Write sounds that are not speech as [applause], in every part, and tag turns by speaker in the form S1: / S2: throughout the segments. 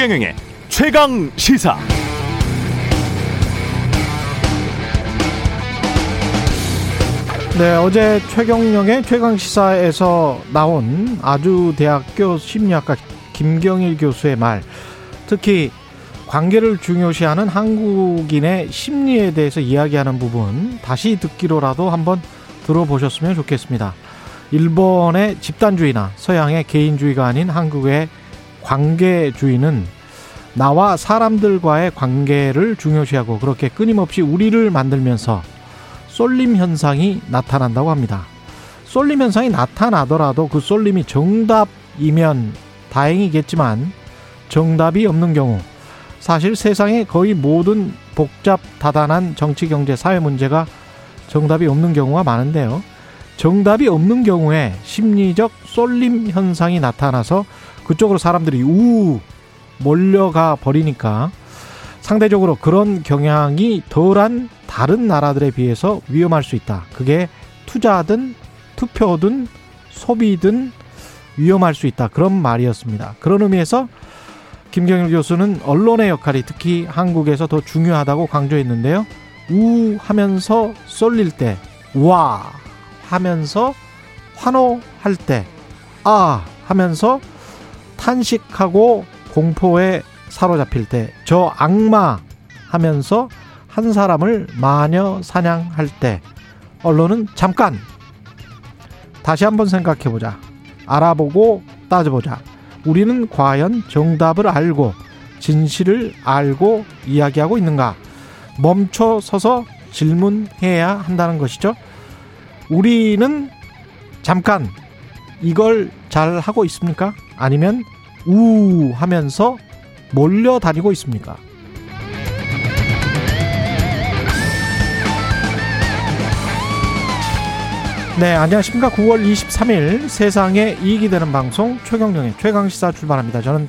S1: 최경영의 최강 시사.
S2: 네, 어제 최경영의 최강 시사에서 나온 아주대학교 심리학과 김경일 교수의 말, 특히 관계를 중요시하는 한국인의 심리에 대해서 이야기하는 부분 다시 듣기로라도 한번 들어보셨으면 좋겠습니다. 일본의 집단주의나 서양의 개인주의가 아닌 한국의 관계주의는 나와 사람들과의 관계를 중요시하고 그렇게 끊임없이 우리를 만들면서 쏠림 현상이 나타난다고 합니다. 쏠림 현상이 나타나더라도 그 쏠림이 정답이면 다행이겠지만 정답이 없는 경우 사실 세상의 거의 모든 복잡 다단한 정치 경제 사회 문제가 정답이 없는 경우가 많은데요. 정답이 없는 경우에 심리적 쏠림 현상이 나타나서 그쪽으로 사람들이 우 몰려가 버리니까 상대적으로 그런 경향이 덜한 다른 나라들에 비해서 위험할 수 있다. 그게 투자든 투표든 소비든 위험할 수 있다. 그런 말이었습니다. 그런 의미에서 김경일 교수는 언론의 역할이 특히 한국에서 더 중요하다고 강조했는데요. 우 하면서 쏠릴 때, 와 하면서 환호할 때, 아 하면서 탄식하고 공포에 사로잡힐 때, 저 악마 하면서 한 사람을 마녀 사냥할 때, 언론은 잠깐 다시 한번 생각해 보자. 알아보고 따져보자. 우리는 과연 정답을 알고 진실을 알고 이야기하고 있는가? 멈춰 서서 질문해야 한다는 것이죠. 우리는 잠깐 이걸 잘 하고 있습니까? 아니면 우 하면서 몰려 다니고 있습니까? 네, 안녕하십니까. 9월 23일 세상에 이익이 되는 방송 최경령의 최강시사 출발합니다. 저는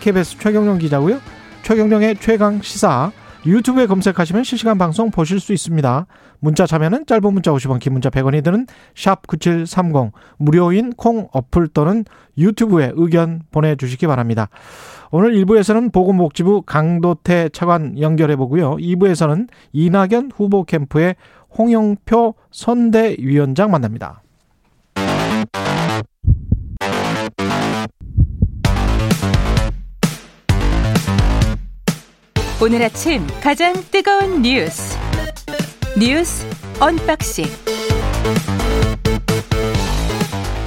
S2: KBS 최경령 기자고요. 최경령의 최강시사 유튜브에 검색하시면 실시간 방송 보실 수 있습니다. 문자 참여는 짧은 문자 50원, 긴 문자 100원이 드는 샵 9730 무료인 콩 어플 또는 유튜브에 의견 보내주시기 바랍니다. 오늘 1부에서는 보건복지부 강도태 차관 연결해 보고요. 2부에서는 이낙연 후보 캠프의 홍영표 선대위원장 만납니다.
S3: 오늘 아침 가장 뜨거운 뉴스 뉴스 언박싱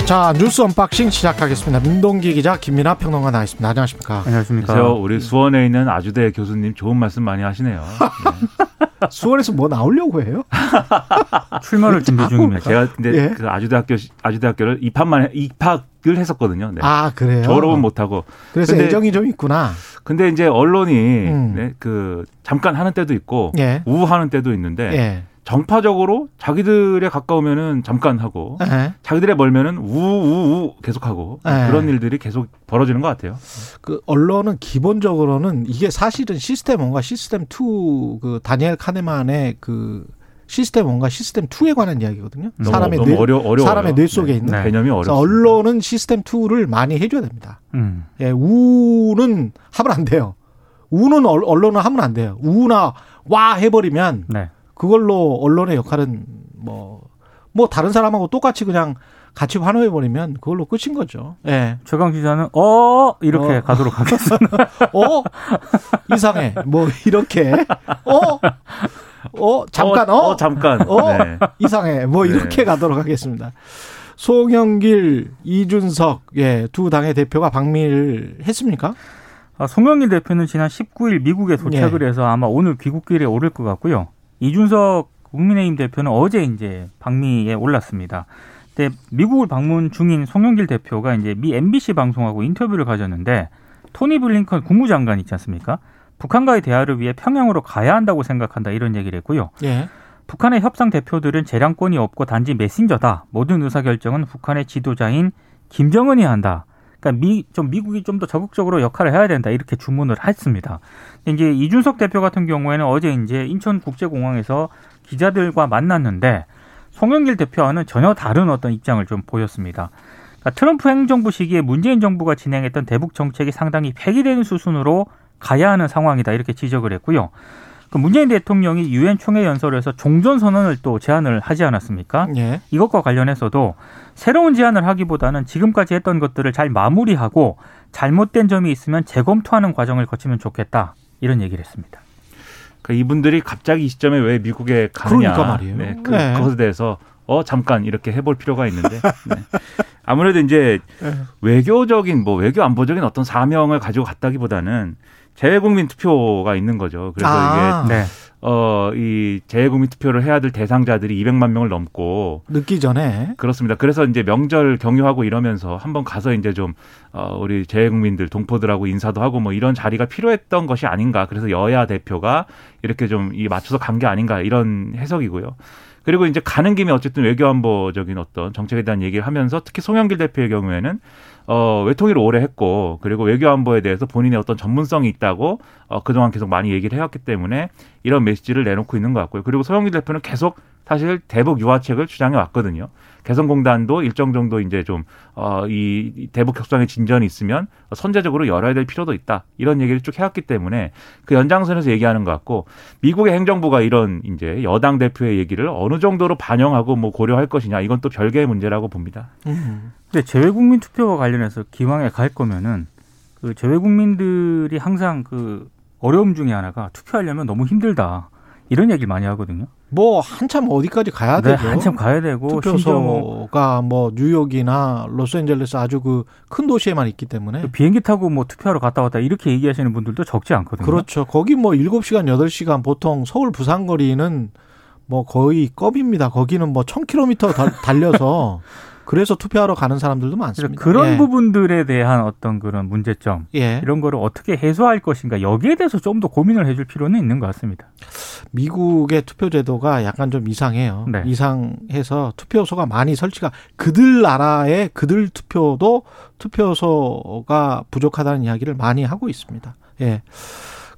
S2: 자 뉴스 unboxing 시작하겠습니다. 민동기 기자 김민아 평론가 나와 있습니다. 안녕하십니까?
S4: 안녕하십니까?
S5: 안녕하세요. 우리 수원에 있는 아주대 교수님 좋은 말씀 많이 하시네요. [laughs] 네.
S2: 수원에서 뭐 나오려고 해요? [laughs]
S4: 출마를 준비 중입니다.
S5: 제가 근데
S2: 예?
S5: 그 아주대학교 아주대학교를 입학만 해- 입학을 했었거든요. 네.
S2: 아 그래요?
S5: 졸업은 못 하고.
S2: 그래서
S5: 근데-
S2: 애정이 좀 있구나.
S5: 근데 이제 언론이
S2: 음.
S5: 네, 그 잠깐 하는 때도 있고
S2: 예.
S5: 우하는 때도 있는데
S2: 예.
S5: 정파적으로 자기들에 가까우면은 잠깐 하고
S2: 예.
S5: 자기들에 멀면은 우우우 계속 하고
S2: 예.
S5: 그런 일들이 계속 벌어지는 것 같아요.
S2: 그 언론은 기본적으로는 이게 사실은 시스템 뭔가 시스템 2그 다니엘 카네만의 그 시스템 뭔가 시스템 2에 관한 이야기거든요.
S5: 너무,
S2: 사람의
S5: 너무
S2: 뇌
S5: 어려 어려워
S2: 사람의 뇌 속에 있는.
S4: 네.
S5: 개념이 어렵습니다.
S2: 언론은 시스템 2를 많이 해줘야 됩니다.
S4: 음.
S2: 예, 우는 하면 안 돼요. 우는 언- 언론은 하면 안 돼요. 우나 와 해버리면
S4: 네.
S2: 그걸로 언론의 역할은 뭐, 뭐 다른 사람하고 똑같이 그냥 같이 환호해 버리면 그걸로 끝인 거죠. 예.
S4: 최강 기자는 어 이렇게
S2: 어.
S4: 가도록 하겠습니다. [laughs]
S2: 어? 이상해. 뭐, 이렇게. 어? 어? 잠깐, 어?
S5: 어, 잠깐.
S2: 어?
S5: 네.
S2: 이상해. 뭐, 이렇게 가도록 하겠습니다. 송영길, 이준석, 예, 두 당의 대표가 방미를 했습니까?
S4: 아, 송영길 대표는 지난 19일 미국에 도착을
S2: 예.
S4: 해서 아마 오늘 귀국길에 오를 것 같고요. 이준석 국민의힘 대표는 어제 이제 방미에 올랐습니다. 근데 미국을 방문 중인 송영길 대표가 이제 미 MBC 방송하고 인터뷰를 가졌는데 토니 블링컨 국무장관 있지 않습니까? 북한과의 대화를 위해 평양으로 가야 한다고 생각한다 이런 얘기를 했고요.
S2: 예.
S4: 북한의 협상 대표들은 재량권이 없고 단지 메신저다. 모든 의사결정은 북한의 지도자인 김정은이 한다. 그러니까 미, 좀 미국이 좀 더 적극적으로 역할을 해야 된다. 이렇게 주문을 했습니다. 이제 이준석 대표 같은 경우에는 어제 이제 인천국제공항에서 기자들과 만났는데 송영길 대표와는 전혀 다른 어떤 입장을 좀 보였습니다. 그러니까 트럼프 행정부 시기에 문재인 정부가 진행했던 대북 정책이 상당히 폐기되는 수순으로 가야 하는 상황이다 이렇게 지적을 했고요. 그 문재인 대통령이 유엔 총회 연설에서 종전 선언을 또 제안을 하지 않았습니까?
S2: 예.
S4: 이것과 관련해서도 새로운 제안을 하기보다는 지금까지 했던 것들을 잘 마무리하고 잘못된 점이 있으면 재검토하는 과정을 거치면 좋겠다 이런 얘기를 했습니다.
S5: 그러니까 이분들이 갑자기 이 시점에 왜 미국에 가느냐.
S2: 그러니까 말이에요.
S5: 네, 그,
S2: 네.
S5: 그것에 대해서 어 잠깐 이렇게 해볼 필요가 있는데 [laughs] 네. 아무래도 이제
S2: 네.
S5: 외교적인 뭐 외교 안보적인 어떤 사명을 가지고 갔다기보다는 재외국민 투표가 있는 거죠. 그래서
S2: 아.
S5: 이게
S4: 네.
S5: 어 이 재외국민 투표를 해야 될 대상자들이 200만 명을 넘고
S2: 늦기 전에
S5: 그렇습니다. 그래서 이제 명절 경유하고 이러면서 한번 가서 이제 좀 어, 우리 재외국민들 동포들하고 인사도 하고 뭐 이런 자리가 필요했던 것이 아닌가. 그래서 여야 대표가 이렇게 좀 이 맞춰서 간 게 아닌가 이런 해석이고요. 그리고 이제 가는 김에 어쨌든 외교안보적인 어떤 정책에 대한 얘기를 하면서 특히 송영길 대표의 경우에는 어, 외통위를 오래 했고 그리고 외교안보에 대해서 본인의 어떤 전문성이 있다고 어, 그동안 계속 많이 얘기를 해왔기 때문에 이런 메시지를 내놓고 있는 것 같고요. 그리고 송영길 대표는 계속 사실 대북 유화책을 주장해 왔거든요. 개성공단도 일정 정도 이제 좀, 어, 이 대북 협상의 진전이 있으면 선제적으로 열어야 될 필요도 있다. 이런 얘기를 쭉 해왔기 때문에 그 연장선에서 얘기하는 것 같고 미국의 행정부가 이런 이제 여당 대표의 얘기를 어느 정도로 반영하고 뭐 고려할 것이냐 이건 또 별개의 문제라고 봅니다.
S2: 음.
S4: 근데 재외국민 투표와 관련해서 기왕에 갈 거면은 그 재외국민들이 항상 그 어려움 중에 하나가 투표하려면 너무 힘들다. 이런 얘기를 많이 하거든요.
S2: 뭐 한참 어디까지 가야
S4: 네,
S2: 되죠.
S4: 한참 가야 되고 뭐
S2: 투표소가 뭐 뉴욕이나 로스앤젤레스 아주 그 큰 도시에만 있기 때문에
S4: 그 비행기 타고 뭐 투표하러 갔다 왔다 이렇게 얘기하시는 분들도 적지 않거든요.
S2: 그렇죠. 거기 뭐 7시간, 8시간 보통 서울 부산 거리는 뭐 거의 껌입니다. 거기는 뭐 1000km 달- 달려서 [laughs] 그래서 투표하러 가는 사람들도 많습니다.
S4: 그런
S2: 예.
S4: 부분들에 대한 어떤 그런 문제점
S2: 예.
S4: 이런 거를 어떻게 해소할 것인가 여기에 대해서 좀 더 고민을 해줄 필요는 있는 것 같습니다.
S2: 미국의 투표 제도가 약간 좀 이상해요.
S4: 네.
S2: 이상해서 투표소가 많이 설치가 그들 나라의 그들 투표도 투표소가 부족하다는 이야기를 많이 하고 있습니다. 예.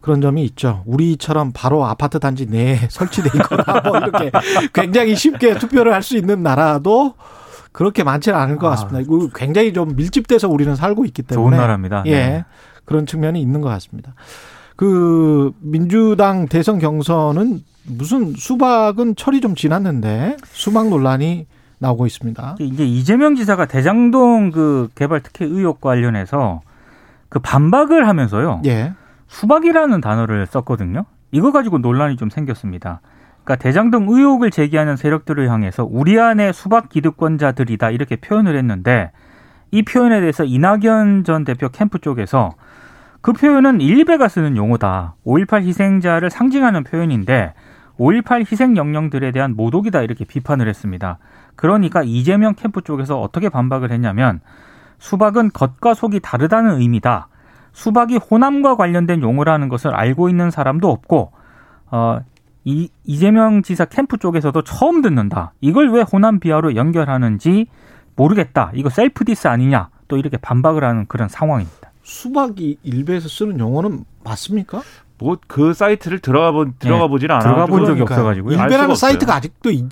S2: 그런 점이 있죠. 우리처럼 바로 아파트 단지 내에 [laughs] 설치돼 있거나 뭐 이렇게 굉장히 쉽게 투표를 할 수 있는 나라도 그렇게 많지는 않을 것
S4: 아,
S2: 같습니다. 이거 굉장히 좀 밀집돼서 우리는 살고 있기
S4: 좋은
S2: 때문에
S4: 나라입니다.
S2: 예.
S4: 네.
S2: 그런 측면이 있는 것 같습니다. 그 민주당 대선 경선은 무슨 수박은 철이 좀 지났는데 수박 논란이 나오고 있습니다.
S4: 이제 이재명 지사가 대장동 그 개발 특혜 의혹 관련해서 그 반박을 하면서요.
S2: 예.
S4: 수박이라는 단어를 썼거든요. 이거 가지고 논란이 좀 생겼습니다. 그러니까 대장동 의혹을 제기하는 세력들을 향해서 우리 안의 수박 기득권자들이다 이렇게 표현을 했는데 이 표현에 대해서 이낙연 전 대표 캠프 쪽에서 그 표현은 일베가 쓰는 용어다. 5.18 희생자를 상징하는 표현인데 5.18 희생 명령들에 대한 모독이다 이렇게 비판을 했습니다. 그러니까 이재명 캠프 쪽에서 어떻게 반박을 했냐면 수박은 겉과 속이 다르다는 의미다. 수박이 호남과 관련된 용어라는 것을 알고 있는 사람도 없고 어, 이, 이재명 지사 캠프 쪽에서도 처음 듣는다. 이걸 왜 호남 비하로 연결하는지 모르겠다. 이거 self diss 아니냐. 또 이렇게 반박을 하는 그런 상황입니다.
S2: 수박이 일베에서 쓰는 용어는 맞습니까?
S5: 뭐 그 사이트를 들어가 보 들어가 보질 않아.
S4: 들어가 본 적이. 없어 가지고요.
S5: 알
S2: 일베라는 사이트가. 아직도 있,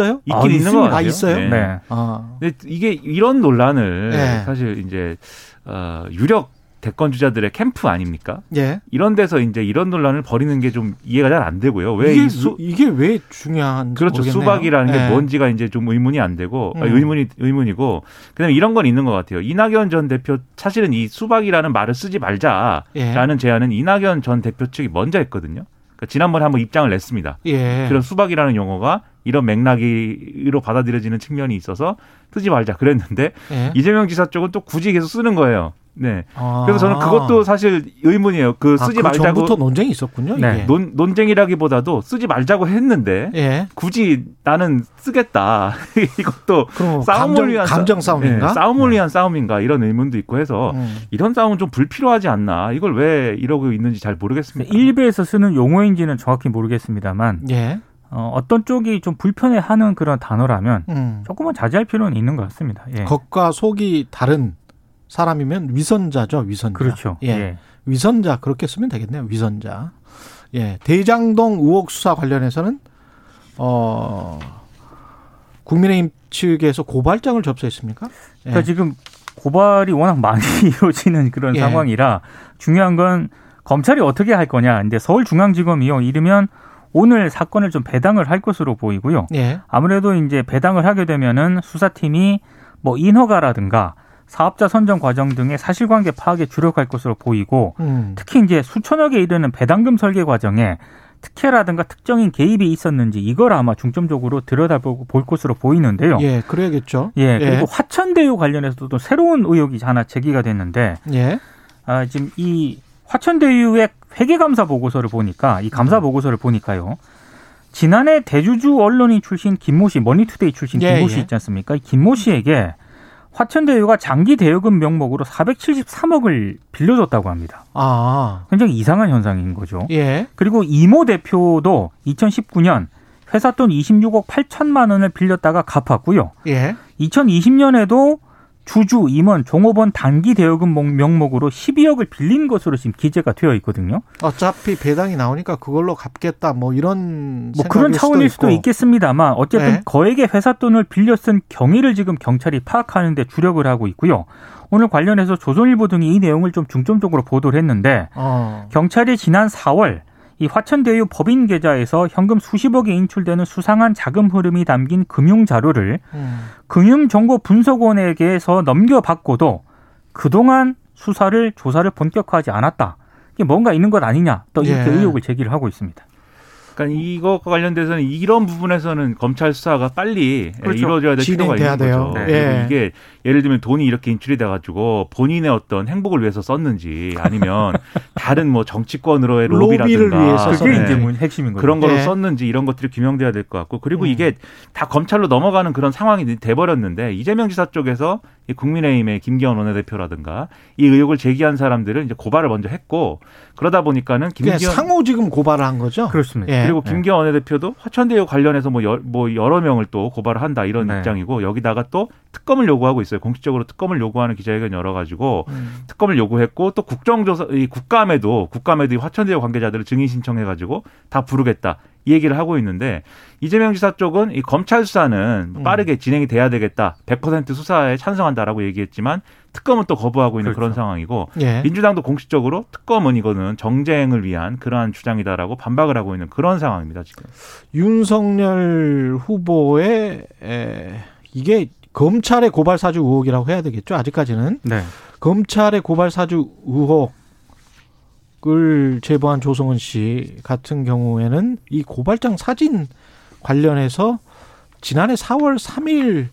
S2: 어요
S5: 있긴
S4: 아,
S5: 있는
S4: 있습니다.
S5: 것 같아요.
S2: 아, 있어요?
S5: 네.
S4: 네.
S2: 아.
S5: 근데 이게 이런 논란을
S2: 네.
S5: 사실 이제 어, 유력 대권 주자들의 캠프 아닙니까?
S2: 예.
S5: 이런 데서 이제 이런 논란을 벌이는 게 좀 이해가 잘 안 되고요. 왜
S2: 이게
S5: 이 수,
S2: 이게 왜 중요한지
S5: 그렇죠.
S2: 모르겠네요.
S5: 수박이라는
S2: 예.
S5: 게 뭔지가 이제 좀 의문이 안 되고 아,
S2: 음.
S5: 의문이 의문이고 그다음에 이런 건 있는 것 같아요. 이낙연 전 대표 사실은 이 수박이라는 말을 쓰지 말자라는
S2: 예.
S5: 제안은 이낙연 전 대표 측이 먼저 했거든요. 그러니까 지난번에 한번 입장을 냈습니다.
S2: 예.
S5: 그런 수박이라는 용어가 이런 맥락으로 받아들여지는 측면이 있어서 쓰지 말자 그랬는데
S2: 예.
S5: 이재명 지사 쪽은 또 굳이 계속 쓰는 거예요. 네.
S2: 아.
S5: 그래서 저는 그것도 사실 의문이에요. 그
S2: 아,
S5: 쓰지
S2: 그
S5: 말자고
S2: 전부터 논쟁이 있었군요.
S4: 네.
S2: 이게.
S5: 논, 논쟁이라기보다도 쓰지 말자고 했는데
S2: 예.
S5: 굳이 나는 쓰겠다. [laughs] 이것도
S2: 그럼
S5: 싸움을
S2: 감정
S5: 위한
S2: 감정
S5: 싸-
S2: 싸움인가?
S5: 네, 싸움을 위한 싸움인가 이런 의문도 있고 해서
S2: 음.
S5: 이런 싸움은 좀 불필요하지 않나. 이걸 왜 이러고 있는지 잘 모르겠습니다.
S4: 일베에서 쓰는 용어인지는 정확히 모르겠습니다만
S2: 예.
S4: 어, 어떤 쪽이 좀 불편해하는 그런 단어라면
S2: 음.
S4: 조금은 자제할 필요는 있는 것 같습니다. 예.
S2: 겉과 속이 다른 사람이면 위선자죠, 위선자.
S4: 그렇죠.
S2: 예.
S4: 예.
S2: 위선자 그렇게 쓰면 되겠네요. 위선자. 예. 대장동 의혹 수사 관련해서는 어 국민의힘 측에서 고발장을 접수했습니까? 예.
S4: 그러니까 지금 고발이 워낙 많이 [laughs] 이루어지는 그런
S2: 예.
S4: 상황이라 중요한 건 검찰이 어떻게 할 거냐. 근데 서울중앙지검이요. 이르면 오늘 사건을 좀 배당을 할 것으로 보이고요.
S2: 예.
S4: 아무래도 이제 배당을 하게 되면은 수사팀이 뭐 인허가라든가 사업자 선정 과정 등의 사실관계 파악에 주력할 것으로 보이고
S2: 음.
S4: 특히 이제 수천억에 이르는 배당금 설계 과정에 특혜라든가 특정인 개입이 있었는지 이걸 아마 중점적으로 들여다보고 볼 것으로 보이는데요.
S2: 예, 그래야겠죠.
S4: 예, 그리고 화천대유 관련해서도 또 새로운 의혹이 하나 제기가 됐는데
S2: 예.
S4: 아, 지금 이 화천대유의 회계감사 보고서를 보니까 이 감사
S2: 음.
S4: 보고서를 보니까요. 지난해 대주주 언론인 출신 김모 씨, 머니투데이 출신
S2: 예,
S4: 김모 씨
S2: 예.
S4: 있지 않습니까? 이 김모 씨에게 화천대유가 장기 대여금 명목으로 473억을 빌려줬다고 합니다.
S2: 아.
S4: 굉장히 이상한 현상인 거죠.
S2: 예.
S4: 그리고 이모 대표도 2019년 회사 돈 26억 8천만 원을 빌렸다가 갚았고요.
S2: 예.
S4: 2020년에도 주주, 임원, 종업원 단기 대여금 목- 명목으로 12억을 빌린 것으로 지금 기재가 되어 있거든요.
S2: 어차피 배당이 나오니까 그걸로 갚겠다. 뭐 이런
S4: 뭐 그런 차원일 수도
S2: 있고.
S4: 있겠습니다만 어쨌든
S2: 네.
S4: 거액의 회사 돈을 빌려 쓴 경위를 지금 경찰이 파악하는 데 주력을 하고 있고요. 오늘 관련해서 조선일보 등이 이 내용을 좀 중점적으로 보도를 했는데
S2: 어.
S4: 경찰이 지난 4월 이 화천대유 법인 계좌에서 현금 수십억이 인출되는 수상한 자금 흐름이 담긴 금융 자료를
S2: 음.
S4: 금융정보분석원에게서 넘겨받고도 그동안 수사를 조사를 본격화하지 않았다. 이게 뭔가 있는 것 아니냐 또 이렇게
S2: 예.
S4: 의혹을 제기를 하고 있습니다.
S5: 그러니까 이것과 관련돼서는 이런 부분에서는 검찰 수사가 빨리
S4: 그렇죠.
S5: 이루어져야 될 필요가 있는
S2: 돼요.
S5: 거죠.
S4: 네.
S2: 예.
S5: 그리고 이게 예를 들면 돈이 이렇게 인출이 돼가지고 본인의 어떤 행복을 위해서 썼는지 아니면 [laughs] 다른 뭐 정치권으로의 로비라든가
S2: 위해서
S4: 그게
S2: 썼는지.
S4: 이제 뭐 핵심인 거죠.
S5: 그런 거로
S2: 예.
S5: 썼는지 이런 것들이 규명돼야 될 것 같고 그리고
S2: 음.
S5: 이게 다 검찰로 넘어가는 그런 상황이 돼버렸는데 이재명 지사 쪽에서 이 국민의힘의 김기현 원내대표라든가 이 의혹을 제기한 사람들은 이제 고발을 먼저 했고 그러다 보니까는 김기현
S2: 상호 지금 고발을 한 거죠.
S4: 그렇습니다.
S2: 예.
S5: 그리고 김기현 원내대표도 화천대유 관련해서 뭐, 여, 뭐 여러 명을 또 고발을 한다 이런
S4: 네.
S5: 입장이고 여기다가 또 특검을 요구하고 있어요. 공식적으로 특검을 요구하는 기자회견 열어가지고
S2: 음.
S5: 특검을 요구했고 또 국정조사 이 국감에도 국감에도 이 화천대유 관계자들을 증인 신청해가지고 다 부르겠다 이 얘기를 하고 있는데 이재명 지사 쪽은 이 검찰 수사는
S2: 음.
S5: 빠르게 진행이 돼야 되겠다 100% 수사에 찬성한다라고 얘기했지만 특검은 또 거부하고 있는 그런
S4: 그렇죠.
S5: 상황이고
S2: 예.
S5: 민주당도 공식적으로 특검은 이거는 정쟁을 위한 그러한 주장이다라고 반박을 하고 있는 그런 상황입니다 지금.
S2: 윤석열 후보의 에, 이게 검찰의 고발 사주 의혹이라고 해야 되겠죠. 아직까지는
S4: 네.
S2: 검찰의 고발 사주 의혹 을 제보한 조성은 씨 같은 경우에는 이 고발장 사진 관련해서 지난해 4월 3일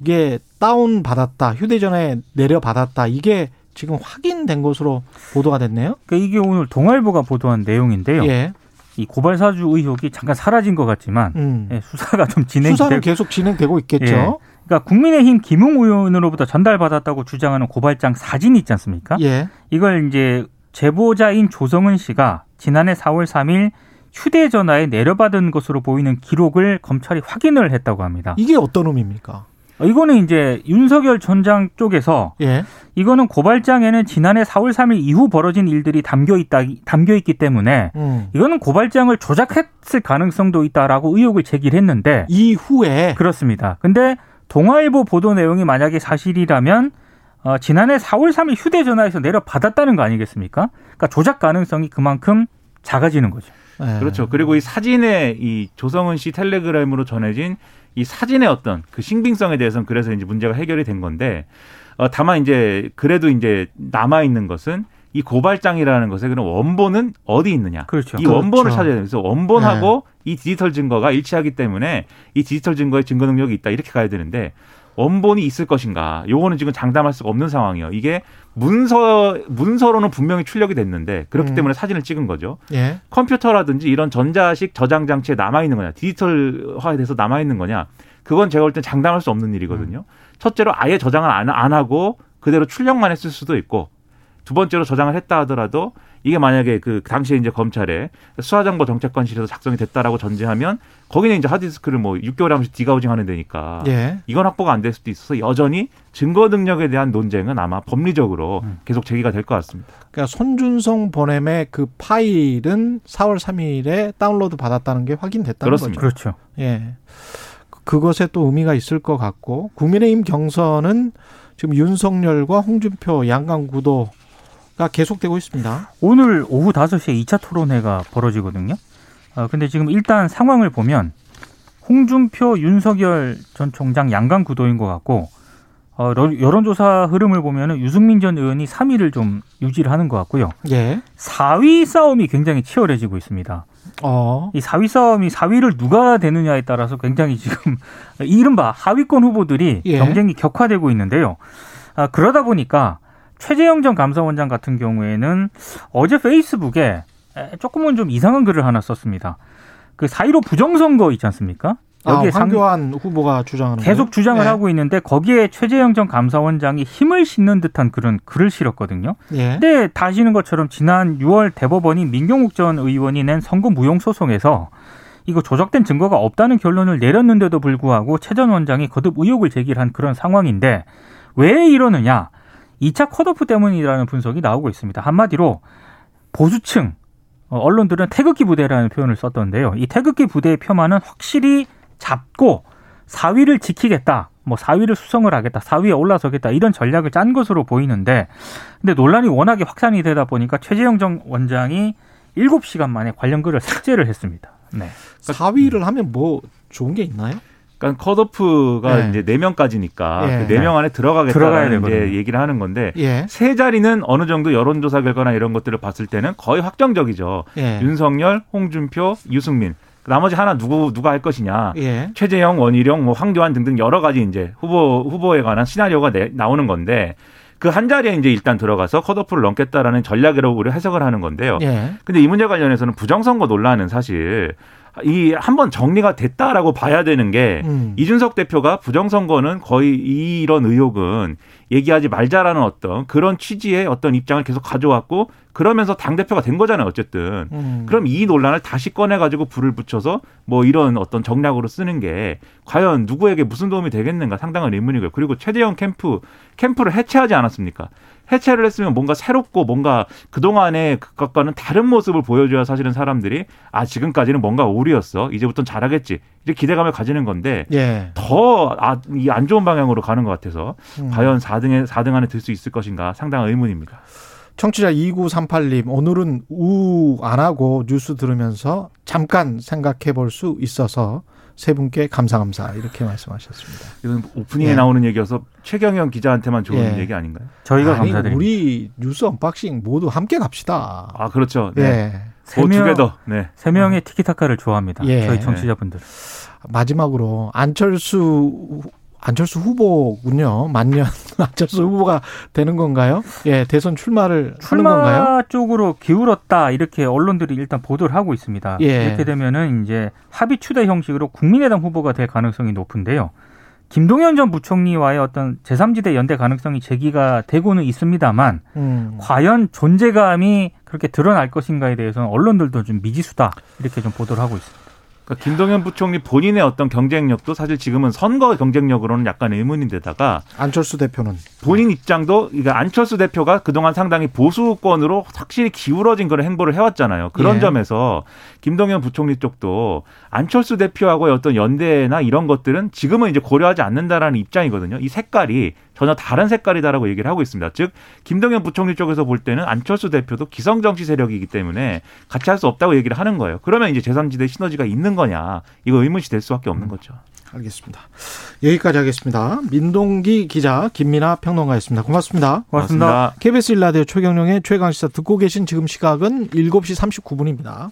S2: 이게 다운 받았다 휴대전화에 내려 받았다 이게 지금 확인된 것으로 보도가 됐네요.
S4: 그러니까 이게 오늘 동아일보가 보도한 내용인데요.
S2: 예.
S4: 이 고발 사주 의혹이 잠깐 사라진 것 같지만
S2: 음.
S4: 예, 수사가 좀
S2: 수사는
S4: 진행되고
S2: 계속 진행되고 있겠죠.
S4: 예. 그러니까 국민의힘 김웅 의원으로부터 전달받았다고 주장하는 고발장 사진이 있지 않습니까?
S2: 예.
S4: 이걸 이제 제보자인 조성은 씨가 지난해 4월 3일 휴대전화에 내려받은 것으로 보이는 기록을 검찰이 확인을 했다고 합니다.
S2: 이게 어떤 의미입니까?
S4: 이거는 이제 윤석열 전장 쪽에서
S2: 예.
S4: 이거는 고발장에는 지난해 4월 3일 이후 벌어진 일들이 담겨 있다 담겨 있기 때문에
S2: 음.
S4: 이거는 고발장을 조작했을 가능성도 있다라고 의혹을 제기를 했는데
S2: 이후에
S4: 그렇습니다. 근데 동아일보 보도 내용이 만약에 사실이라면 어, 지난해 4월 3일 휴대전화에서 내려 받았다는 거 아니겠습니까? 그러니까 조작 가능성이 그만큼 작아지는 거죠.
S2: 예.
S5: 그렇죠. 그리고 이 사진에 이 조성은 씨 텔레그램으로 전해진 이 사진의 어떤 그 신빙성에 대해서는 그래서 이제 문제가 해결이 된 건데 어, 다만 이제 그래도 이제 남아 있는 것은 이 고발장이라는 것의 그런 원본은 어디 있느냐.
S4: 그렇죠.
S5: 이 원본을
S2: 그렇죠.
S5: 찾아야 돼요. 그래서 원본하고 이 디지털 증거가 일치하기 때문에 이 디지털 증거의 증거 능력이 있다 이렇게 가야 되는데 원본이 있을 것인가? 요거는 지금 장담할 수가 없는 상황이에요. 이게 문서 문서로는 분명히 출력이 됐는데 그렇기
S2: 음.
S5: 때문에 사진을 찍은 거죠.
S2: 예.
S5: 컴퓨터라든지 이런 전자식 저장 장치에 남아 있는 거냐, 디지털화에 돼서 남아 있는 거냐, 그건 제가 볼땐 장담할 수 없는 일이거든요. 첫째로 아예 저장을 안, 안 하고 그대로 출력만 했을 수도 있고, 두 번째로 저장을 했다 하더라도 이게 만약에 그 당시에 이제 검찰에 수사정보 정책관실에서 작성이 됐다라고 전제하면 거기는 이제 하드디스크를 뭐 6개월에 한 번씩 디가우징 하는 데니까
S2: 예.
S5: 이건 확보가 안 될 수도 있어서 여전히 증거 능력에 대한 논쟁은 아마 법리적으로
S2: 음.
S5: 계속 제기가 될 것 같습니다.
S2: 그러니까 손준성 보냄의 그 파일은 4월 3일에 다운로드 받았다는 게 확인됐다는
S5: 그렇습니다.
S2: 거죠.
S4: 그렇죠.
S2: 예. 그- 그것에 또 의미가 있을 것 같고 국민의힘 경선은 지금 윤석열과 홍준표 양강 구도 가 계속되고 있습니다.
S4: 오늘 오후 5시에 2차 토론회가 벌어지거든요. 어, 근데 지금 일단 상황을 보면 홍준표, 윤석열 전 총장 양강 구도인 것 같고 어, 러- 여론조사 흐름을 보면 유승민 전 의원이 3위를 좀 유지를 하는 것 같고요.
S2: 예.
S4: 4위 싸움이 굉장히 치열해지고 있습니다.
S2: 어.
S4: 이 4위 싸움이 4위를 누가 되느냐에 따라서 굉장히 지금 [laughs] 이른바 하위권 후보들이
S2: 예.
S4: 경쟁이 격화되고 있는데요. 아, 그러다 보니까 최재형 전 감사원장 같은 경우에는 어제 페이스북에 에, 조금은 좀 이상한 글을 하나 썼습니다. 그4.15 부정선거 있지 않습니까?
S2: 아,
S4: 여기에 상-
S2: 황교안 후보가 주장하는
S4: 계속
S2: 거예요?
S4: 주장을
S2: 예.
S4: 하고 있는데 거기에 최재형 전 감사원장이 힘을 싣는 듯한 그런 글을 실었거든요.
S2: 예.
S4: 근데 다 아시는 것처럼 지난 6월 대법원이 민경욱 전 의원이 낸 선거 무용 소송에서 이거 조작된 증거가 없다는 결론을 내렸는데도 불구하고 최 전 원장이 거듭 의혹을 제기한 그런 상황인데 왜 이러느냐? 2차 컷오프 때문이라는 분석이 나오고 있습니다. 한마디로 보수층 어, 언론들은 태극기 부대라는 표현을 썼던데요. 이 태극기 부대의 표만은 확실히 잡고 4위를 지키겠다. 뭐 4위를 수성을 하겠다. 4위에 올라서겠다. 이런 전략을 짠 것으로 보이는데 근데 논란이 워낙에 확산이 되다 보니까 최재형 전 원장이 7시간 만에 관련 글을 삭제를 했습니다. 네.
S2: 4위를 하면 뭐 좋은 게 있나요?
S5: 그러니까 컷오프가
S2: 네.
S5: 이제 네 명까지니까
S2: 예.
S5: 그네명 안에 들어가겠다는. 이제 얘기를 하는 건데
S2: 예.
S5: 세 자리는 어느 정도 여론조사 결과나 이런 것들을 봤을 때는 거의 확정적이죠.
S2: 예.
S5: 윤석열, 홍준표, 유승민. 나머지 하나 누구 누가 할 것이냐.
S2: 예.
S5: 최재형, 원희룡, 뭐 황교안 등등 여러 가지 이제 후보 후보에 관한 시나리오가 내- 나오는 건데 그한 자리에 이제 일단 들어가서 컷오프를 넘겠다라는 전략이라고 우리 해석을 하는 건데요.
S2: 예.
S5: 근데 이 문제 관련해서는 부정선거 논란은 사실 이 한번 정리가 됐다라고 봐야 되는 게
S2: 음.
S5: 이준석 대표가 부정선거는 거의 이런 의혹은 얘기하지 말자라는 어떤 그런 취지의 어떤 입장을 계속 가져왔고 그러면서 당 대표가 된 거잖아요 어쨌든
S2: 음.
S5: 그럼 이 논란을 다시 꺼내 가지고 불을 붙여서 뭐 이런 어떤 정략으로 쓰는 게 과연 누구에게 무슨 도움이 되겠는가 상당한 의문이고요 그리고 최대형 캠프 캠프를 해체하지 않았습니까 해체를 했으면 뭔가 새롭고 뭔가 그동안의 그것과는 다른 모습을 보여줘야 사실은 사람들이 아 지금까지는 뭔가 오류였어 이제부터는 잘하겠지 이제 기대감을 가지는 건데
S2: 예.
S5: 더이 안 좋은 방향으로 가는 것 같아서
S2: 음.
S5: 과연 4등에 4등 안에 들 수 있을 것인가 상당한 의문입니다.
S2: 청취자 2938님, 오늘은 우 안 하고 뉴스 들으면서 잠깐 생각해 볼 수 있어서 세 분께 감사 감사 이렇게 말씀하셨습니다.
S5: 이건 오프닝에
S2: 예.
S5: 나오는 얘기여서 최경영 기자한테만 좋은
S2: 예.
S5: 얘기 아닌가요?
S4: 저희가
S2: 아니,
S4: 감사드립니다.
S2: 우리 뉴스 unboxing 모두 함께 갑시다.
S5: 아 그렇죠. 네.
S2: 예.
S4: 세
S5: go
S4: 명-
S5: together. 네.
S4: 세 명의 티키타카를 좋아합니다.
S2: 예.
S4: 저희 청취자분들.
S2: 마지막으로 안철수 안철수 후보군요. 만년 [laughs] 안철수 후보가 되는 건가요? 예, 대선 출마를 하는 건가요?
S4: 출마 쪽으로 기울었다 이렇게 언론들이 일단 보도를 하고 있습니다.
S2: 예.
S4: 이렇게 되면은 이제 합의 추대 형식으로 국민의당 후보가 될 가능성이 높은데요. 김동연 전 부총리와의 어떤 제3지대 연대 가능성이 제기가 되고는 있습니다만
S2: 음.
S4: 과연 존재감이 그렇게 드러날 것인가에 대해서는 언론들도 좀 미지수다 이렇게 좀 보도를 하고 있습니다.
S5: 그러니까 김동연 부총리 본인의 어떤 경쟁력도 사실 지금은 선거 경쟁력으로는 약간 의문인데다가
S2: 안철수 대표는
S5: 본인 입장도 그러니까 안철수 대표가 그동안 상당히 보수권으로 확실히 기울어진 그런 행보를 해왔잖아요. 그런
S2: 예.
S5: 점에서 김동연 부총리 쪽도 안철수 대표하고의 어떤 연대나 이런 것들은 지금은 이제 고려하지 않는다라는 입장이거든요. 이 색깔이 전혀 다른 색깔이다라고 얘기를 하고 있습니다. 즉 김동연 부총리 쪽에서 볼 때는 안철수 대표도 기성 정치 세력이기 때문에 같이 할 수 없다고 얘기를 하는 거예요. 그러면 이제 제3지대 시너지가 있는 거냐 이거 의문시 될 수밖에 없는 거죠.
S2: 알겠습니다. 여기까지 하겠습니다. 민동기 기자, 김민아 평론가였습니다. 고맙습니다.
S4: 고맙습니다.
S2: KBS 일라디오 최경령의 최강시사 듣고 계신 지금 시각은 7시 39분입니다.